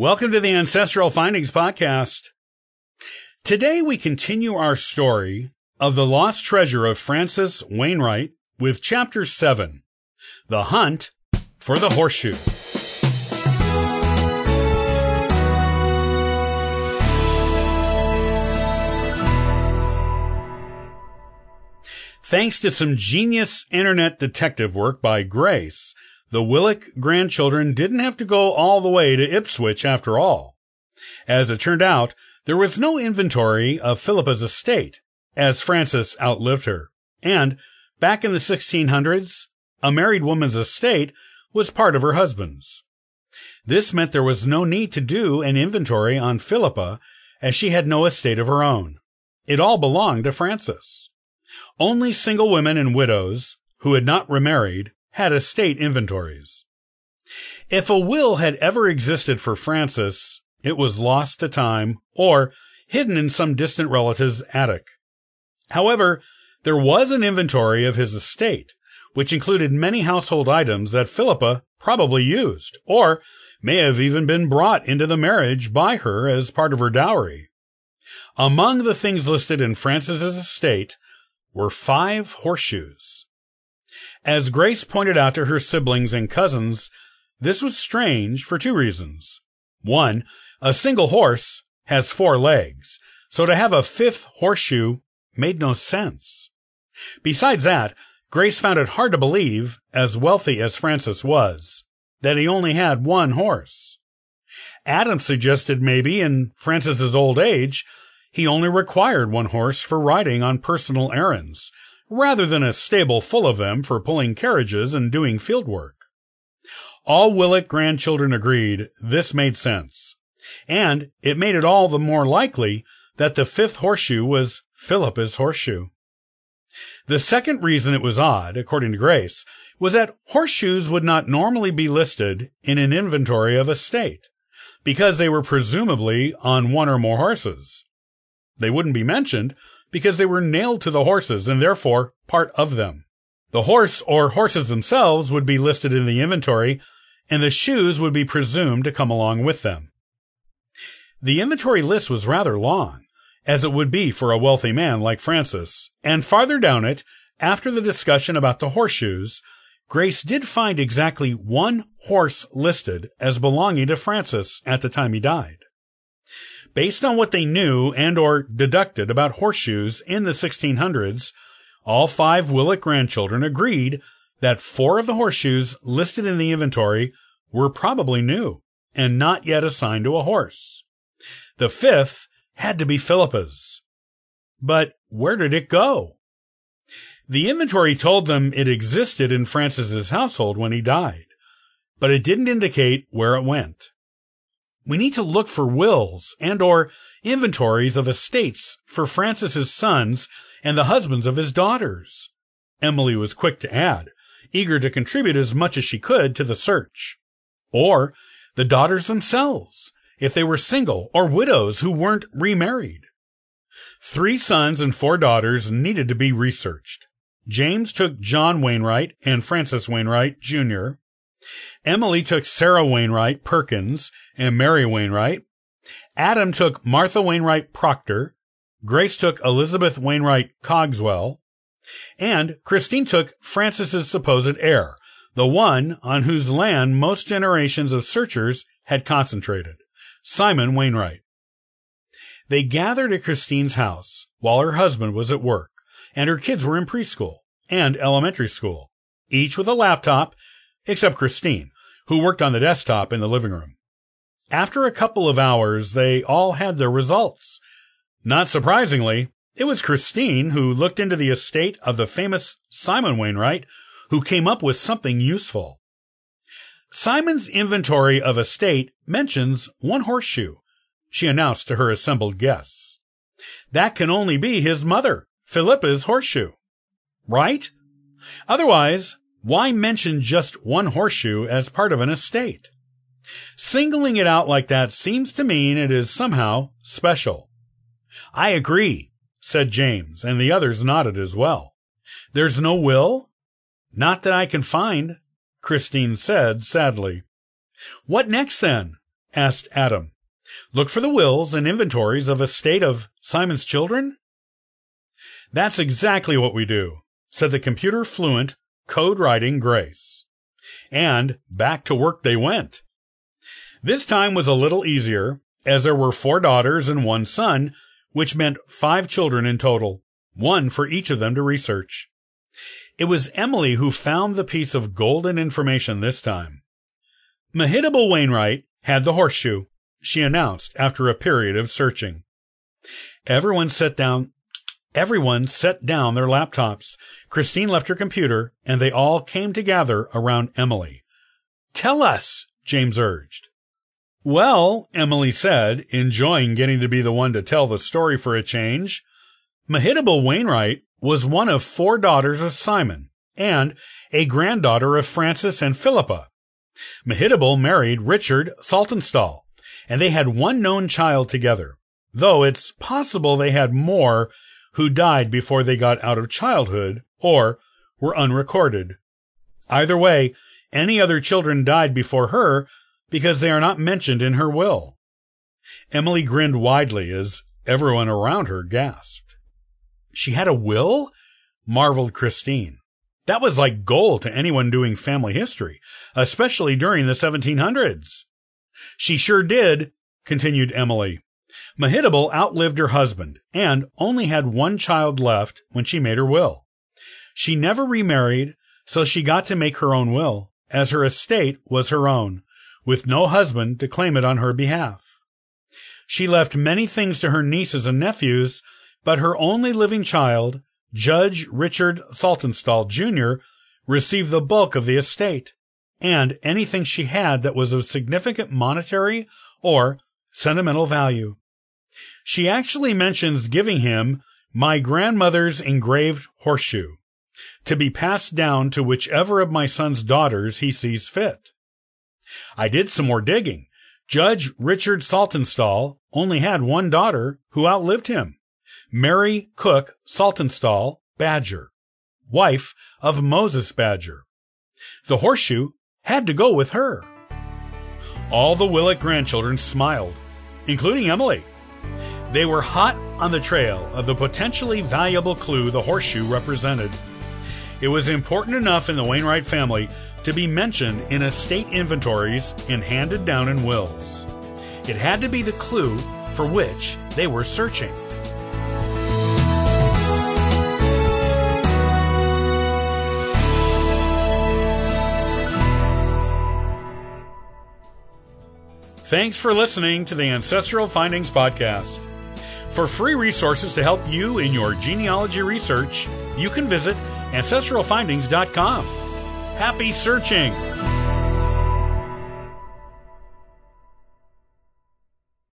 Welcome to the Ancestral Findings Podcast. Today we continue our story of the lost treasure of Francis Wainwright with Chapter 7 The Hunt for the Horseshoe. Thanks to some genius internet detective work by Grace, the Willick grandchildren didn't have to go all the way to Ipswich after all. As it turned out, there was no inventory of Philippa's estate, as Francis outlived her. And, back in the 1600s, a married woman's estate was part of her husband's. This meant there was no need to do an inventory on Philippa, as she had no estate of her own. It all belonged to Francis. Only single women and widows, who had not remarried, had estate inventories. If a will had ever existed for Francis, it was lost to time or hidden in some distant relative's attic. However, there was an inventory of his estate, which included many household items that Philippa probably used, or may have even been brought into the marriage by her as part of her dowry. Among the things listed in Francis's estate were five horseshoes. As Grace pointed out to her siblings and cousins, this was strange for two reasons. One, a single horse has four legs, so to have a fifth horseshoe made no sense. Besides that, Grace found it hard to believe, as wealthy as Francis was, that he only had one horse. Adam suggested maybe in Francis's old age, he only required one horse for riding on personal errands, rather than a stable full of them for pulling carriages and doing field work. All Willick grandchildren agreed this made sense, and it made it all the more likely that the fifth horseshoe was Philippa's horseshoe. The second reason it was odd, according to Grace, was that horseshoes would not normally be listed in an inventory of a state, because they were presumably on one or more horses. They wouldn't be mentioned because they were nailed to the horses and therefore part of them. The horse or horses themselves would be listed in the inventory, and the shoes would be presumed to come along with them. The inventory list was rather long, as it would be for a wealthy man like Francis, and farther down it, after the discussion about the horseshoes, Grace did find exactly one horse listed as belonging to Francis at the time he died. Based on what they knew and or deducted about horseshoes in the 1600s, all five Willick grandchildren agreed that four of the horseshoes listed in the inventory were probably new and not yet assigned to a horse. The fifth had to be Philippa's. But where did it go? The inventory told them it existed in Francis's household when he died, but it didn't indicate where it went. We need to look for wills and or inventories of estates for Francis's sons and the husbands of his daughters. Emily was quick to add, eager to contribute as much as she could to the search. Or the daughters themselves, if they were single or widows who weren't remarried. Three sons and four daughters needed to be researched. James took John Wainwright and Francis Wainwright, Jr. Emily took Sarah Wainwright Perkins and Mary Wainwright. Adam took Martha Wainwright Proctor. Grace took Elizabeth Wainwright Cogswell. And Christine took Francis's supposed heir, the one on whose land most generations of searchers had concentrated, Simon Wainwright. They gathered at Christine's house while her husband was at work and her kids were in preschool and elementary school, each with a laptop except Christine, who worked on the desktop in the living room. After a couple of hours, they all had their results. Not surprisingly, it was Christine who looked into the estate of the famous Simon Wainwright who came up with something useful. Simon's inventory of estate mentions one horseshoe, she announced to her assembled guests. That can only be his mother, Philippa's horseshoe. Right? Otherwise, why mention just one horseshoe as part of an estate? Singling it out like that seems to mean it is somehow special. I agree, said James, and the others nodded as well. There's no will? Not that I can find, Christine said sadly. What next then? asked Adam. Look for the wills and inventories of a state of Simon's children? That's exactly what we do, said the computer fluent, code writing Grace. And back to work they went. This time was a little easier, as there were four daughters and one son, which meant five children in total, one for each of them to research. It was Emily who found the piece of golden information this time. Mehitable Wainwright had the horseshoe, she announced after a period of searching. Everyone sat down. Everyone set down their laptops. Christine left her computer, and they all came together around Emily. Tell us, James urged. Well, Emily said, enjoying getting to be the one to tell the story for a change, Mehitable Wainwright was one of four daughters of Simon and a granddaughter of Francis and Philippa. Mehitable married Richard Saltonstall, and they had one known child together, though it's possible they had more who died before they got out of childhood or were unrecorded. Either way, any other children died before her because they are not mentioned in her will. Emily grinned widely as everyone around her gasped. She had a will? marveled Christine. That was like gold to anyone doing family history, especially during the 1700s. She sure did, continued Emily. Mehitable outlived her husband and only had one child left when she made her will. She never remarried, so she got to make her own will, as her estate was her own, with no husband to claim it on her behalf. She left many things to her nieces and nephews, but her only living child, Judge Richard Saltonstall Jr., received the bulk of the estate and anything she had that was of significant monetary or sentimental value. She actually mentions giving him my grandmother's engraved horseshoe to be passed down to whichever of my son's daughters he sees fit. I did some more digging. Judge Richard Saltonstall only had one daughter who outlived him. Mary Cook Saltonstall Badger, wife of Moses Badger. The horseshoe had to go with her. All the Willick grandchildren smiled, including Emily. They were hot on the trail of the potentially valuable clue the horseshoe represented. It was important enough in the Wainwright family to be mentioned in estate inventories and handed down in wills. It had to be the clue for which they were searching. Thanks for listening to the Ancestral Findings Podcast. For free resources to help you in your genealogy research, you can visit ancestralfindings.com. Happy searching!